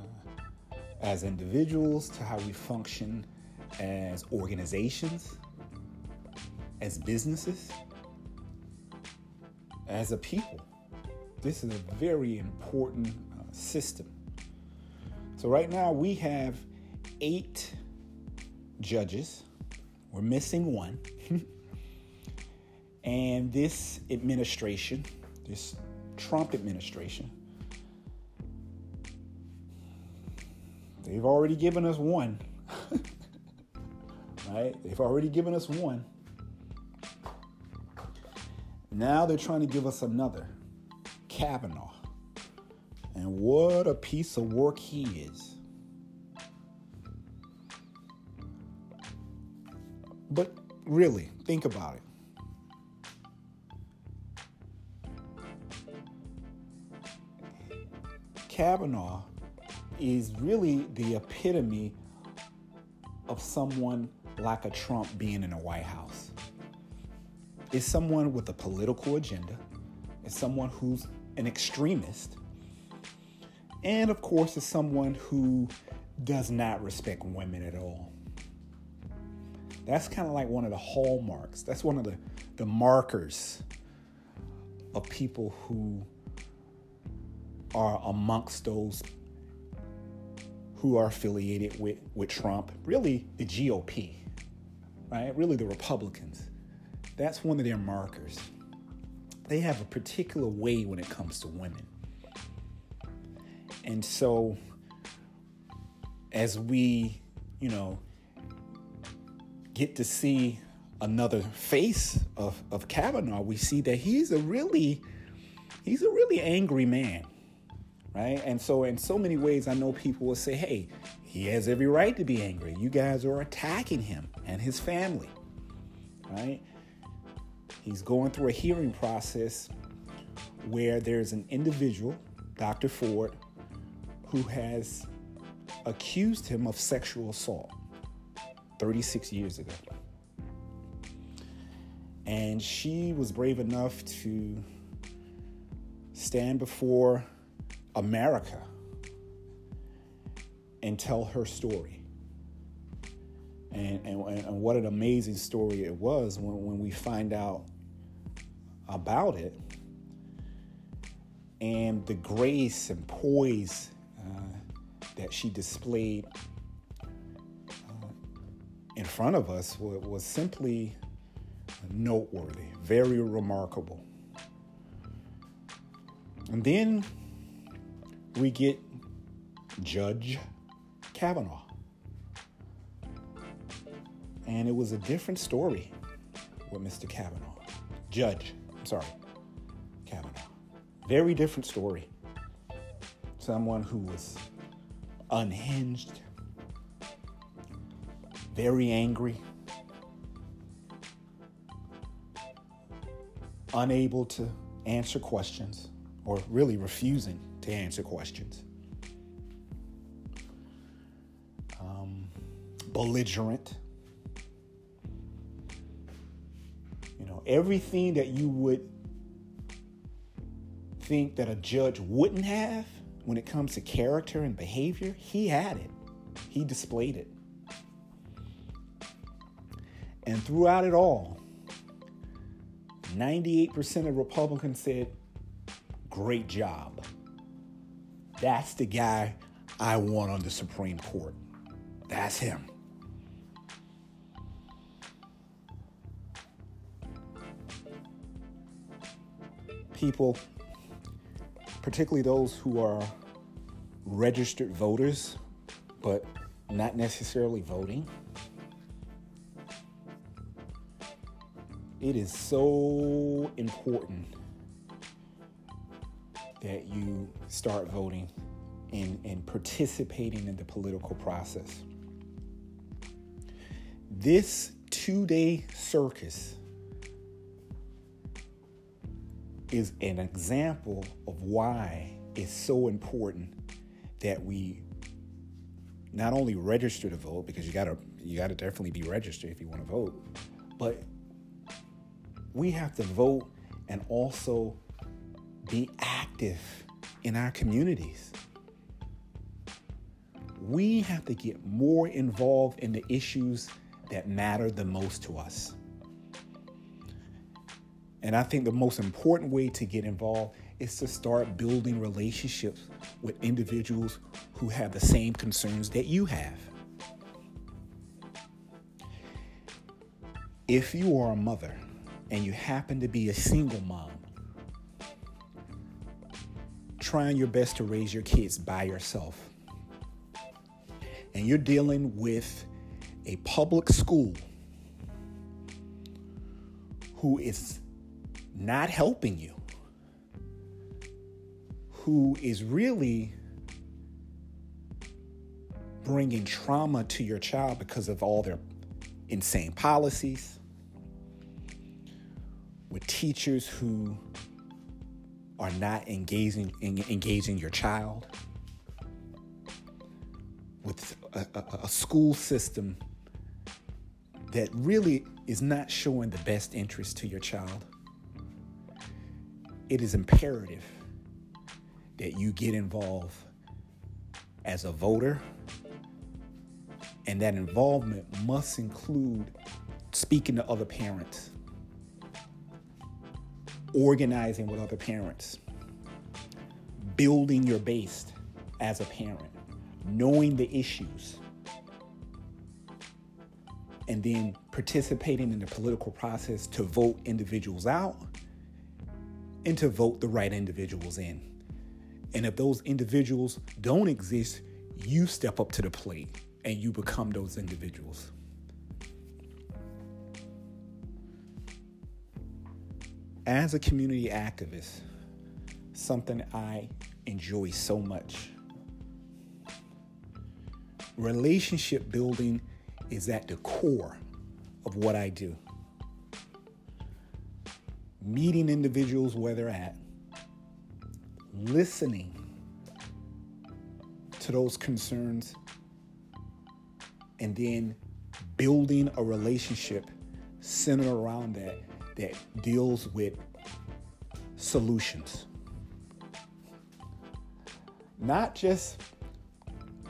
as individuals, to how we function as organizations, as businesses, as a people. This is a very important uh, system. So, right now we have eight judges, we're missing one. and this administration, this Trump administration, they've already given us one. right? They've already given us one. Now they're trying to give us another Kavanaugh. And what a piece of work he is. But really, think about it. Kavanaugh is really the epitome of someone like a Trump being in the White House. It's someone with a political agenda, it's someone who's an extremist, and of course, it's someone who does not respect women at all. That's kind of like one of the hallmarks. That's one of the, the markers of people who are amongst those who are affiliated with, with Trump, really the GOP, right? Really the Republicans. That's one of their markers. They have a particular way when it comes to women. And so, as we, you know, get to see another face of, of Kavanaugh, we see that he's a really, he's a really angry man, right? And so, in so many ways, I know people will say, hey, he has every right to be angry. You guys are attacking him and his family, right? He's going through a hearing process where there's an individual, Dr. Ford, who has accused him of sexual assault 36 years ago. And she was brave enough to stand before America and tell her story. And, and, and what an amazing story it was when, when we find out about it and the grace and poise that she displayed uh, in front of us was, was simply noteworthy, very remarkable. And then we get Judge Kavanaugh. And it was a different story with Mr. Kavanaugh. Judge, I'm sorry, Kavanaugh. Very different story. Someone who was unhinged, very angry, unable to answer questions, or really refusing to answer questions. Um, belligerent. You know, everything that you would think that a judge wouldn't have when it comes to character and behavior, he had it. He displayed it. And throughout it all, 98% of Republicans said, Great job. That's the guy I want on the Supreme Court. That's him. People, particularly those who are registered voters, but not necessarily voting, it is so important that you start voting and, and participating in the political process. This two day circus is an example of why it's so important that we not only register to vote because you gotta you gotta definitely be registered if you want to vote, but we have to vote and also be active in our communities. We have to get more involved in the issues that matter the most to us. And I think the most important way to get involved is to start building relationships with individuals who have the same concerns that you have. If you are a mother and you happen to be a single mom, trying your best to raise your kids by yourself, and you're dealing with a public school who is not helping you, who is really bringing trauma to your child because of all their insane policies, with teachers who are not engaging engaging your child with a, a, a, school system that really is not showing the best interest to your child it is imperative that you get involved as a voter. And that involvement must include speaking to other parents organizing with other parents, building your base as a parent, knowing the issues, and then participating in the political process to vote individuals out and to vote the right individuals in. And if those individuals don't exist, you step up to the plate and you become those individuals. As a community activist, something I enjoy so much. Relationship building is at the core of what I do. Meeting individuals where they're at, listening to those concerns, and then building a relationship centered around that that deals with solutions. Not just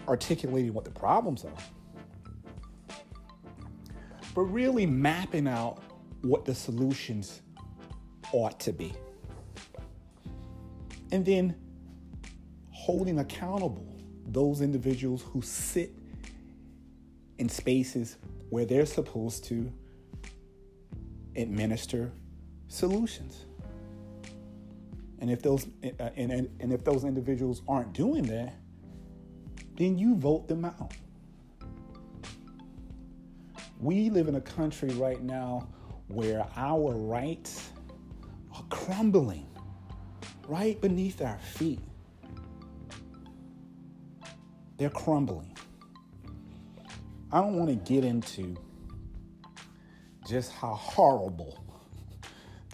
articulating what the problems are, but really mapping out what the solutions ought to be. And then holding accountable those individuals who sit in spaces where they're supposed to administer solutions. And if those uh, and, and if those individuals aren't doing that, then you vote them out. We live in a country right now where our rights are crumbling right beneath our feet. They're crumbling. I don't want to get into just how horrible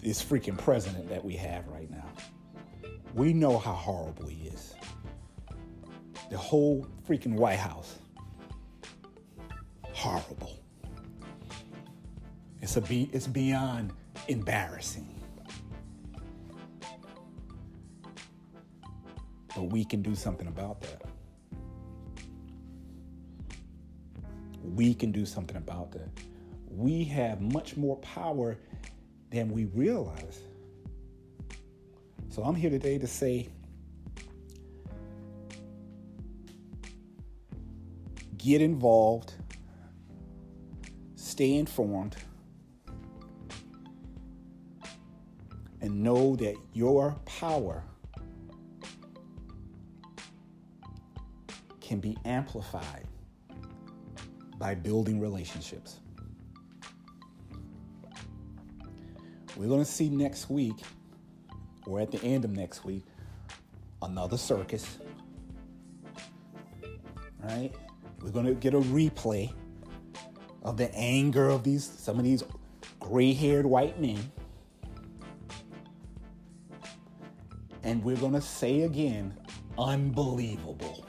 this freaking president that we have right now. We know how horrible he is. The whole freaking White House. Horrible. It's a be, it's beyond embarrassing. But we can do something about that. We can do something about that. We have much more power than we realize. So I'm here today to say get involved, stay informed, and know that your power can be amplified by building relationships. We're going to see next week, or at the end of next week, another circus. Right? We're going to get a replay of the anger of these some of these gray-haired white men. And we're going to say again, unbelievable.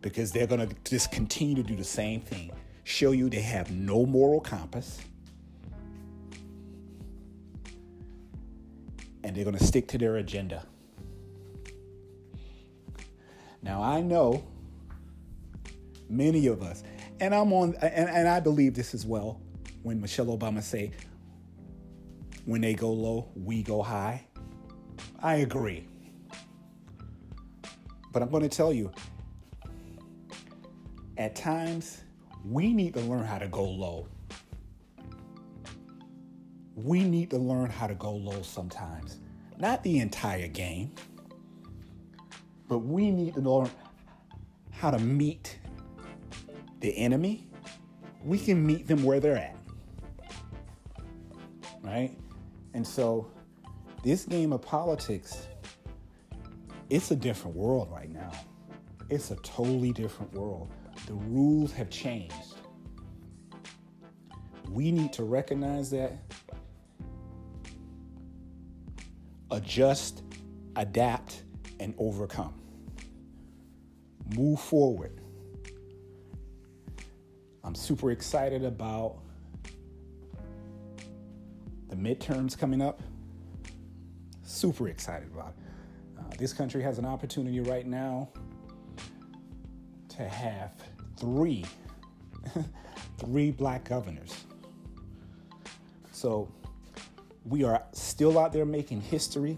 Because they're going to just continue to do the same thing. Show you they have no moral compass they're going to stick to their agenda. Now, I know many of us, and I'm on, and, and I believe this as well, when Michelle Obama say, when they go low, we go high. I agree. But I'm going to tell you, at times, we need to learn how to go low we need to learn how to go low sometimes. Not the entire game, but we need to learn how to meet the enemy. We can meet them where they're at. Right? And so, this game of politics, it's a different world right now. It's a totally different world. The rules have changed. We need to recognize that adjust, adapt, and overcome. Move forward. I'm super excited about the midterms coming up. Super excited about it. Uh, this country has an opportunity right now to have three, three black governors. So we are still out there making history,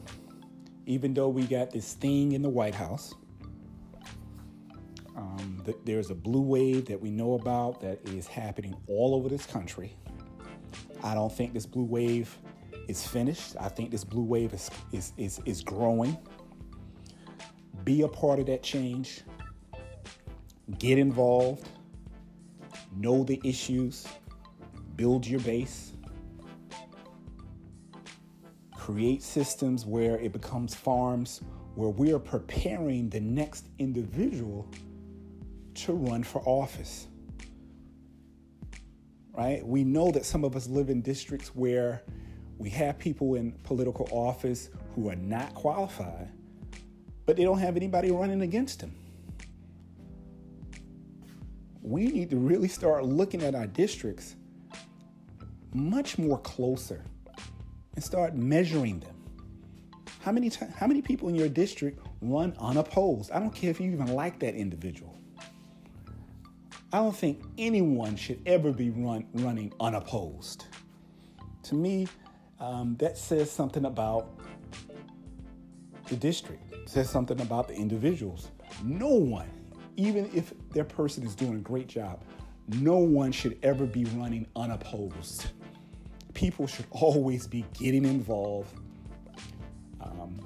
even though we got this thing in the White House. Um, th- there's a blue wave that we know about that is happening all over this country. I don't think this blue wave is finished. I think this blue wave is, is, is, is growing. Be a part of that change. Get involved. Know the issues. Build your base create systems where it becomes farms where we are preparing the next individual to run for office. Right? We know that some of us live in districts where we have people in political office who are not qualified, but they don't have anybody running against them. We need to really start looking at our districts much more closer and start measuring them. How many t- how many people in your district run unopposed? I don't care if you even like that individual. I don't think anyone should ever be run, running unopposed. To me, um, that says something about the district. It says something about the individuals. No one, even if their person is doing a great job, no one should ever be running unopposed. People should always be getting involved um,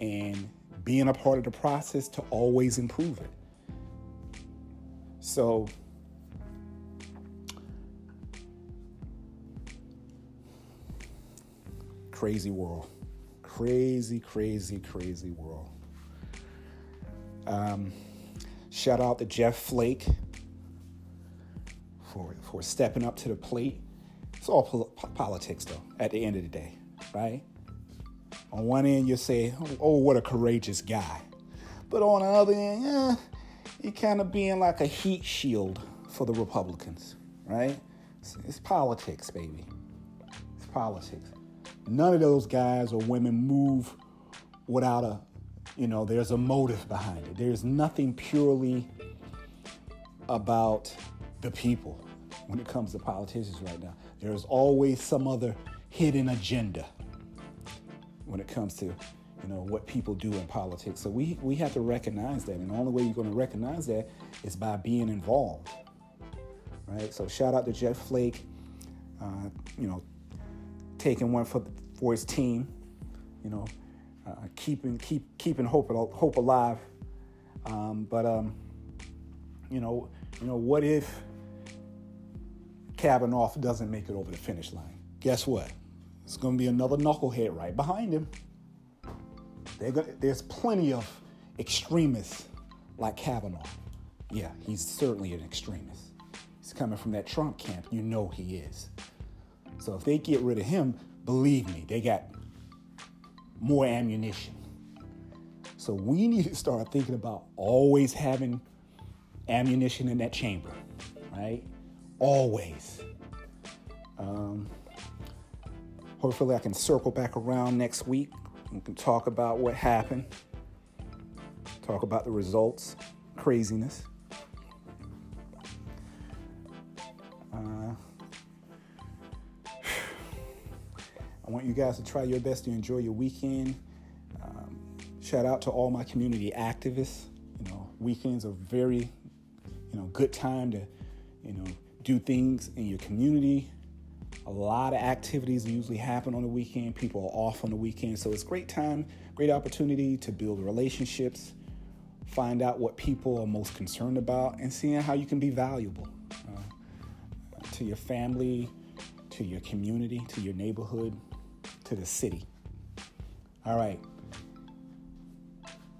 and being a part of the process to always improve it. So, crazy world. Crazy, crazy, crazy world. Um, shout out to Jeff Flake for, for stepping up to the plate. It's all pol- politics, though, at the end of the day, right? On one end, you say, oh, oh what a courageous guy. But on the other end, he kind of being like a heat shield for the Republicans, right? It's, it's politics, baby. It's politics. None of those guys or women move without a, you know, there's a motive behind it. There's nothing purely about the people when it comes to politicians right now. There's always some other hidden agenda when it comes to you know what people do in politics. So we we have to recognize that, and the only way you're going to recognize that is by being involved, right? So shout out to Jeff Flake, uh, you know, taking one for for his team, you know, uh, keeping keep keeping hope hope alive. Um, but um, you know, you know, what if Kavanaugh doesn't make it over the finish line? Guess what? It's going to be another knucklehead right behind him. Gonna, there's plenty of extremists like Kavanaugh. Yeah, he's certainly an extremist. He's coming from that Trump camp. You know he is. So if they get rid of him, believe me, they got more ammunition. So we need to start thinking about always having ammunition in that chamber, right? Always. Um, hopefully, I can circle back around next week we can talk about what happened, talk about the results, craziness. Uh, I want you guys to try your best to enjoy your weekend. Um, shout out to all my community activists. You know, weekends are very, you know, good time to, you know, do things in your community, a lot of activities usually happen on the weekend. People are off on the weekend. So it's great time, great opportunity to build relationships, find out what people are most concerned about, and seeing how you can be valuable uh, to your family, to your community, to your neighborhood, to the city. All right.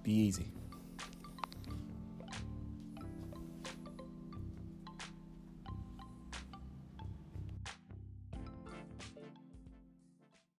Be easy.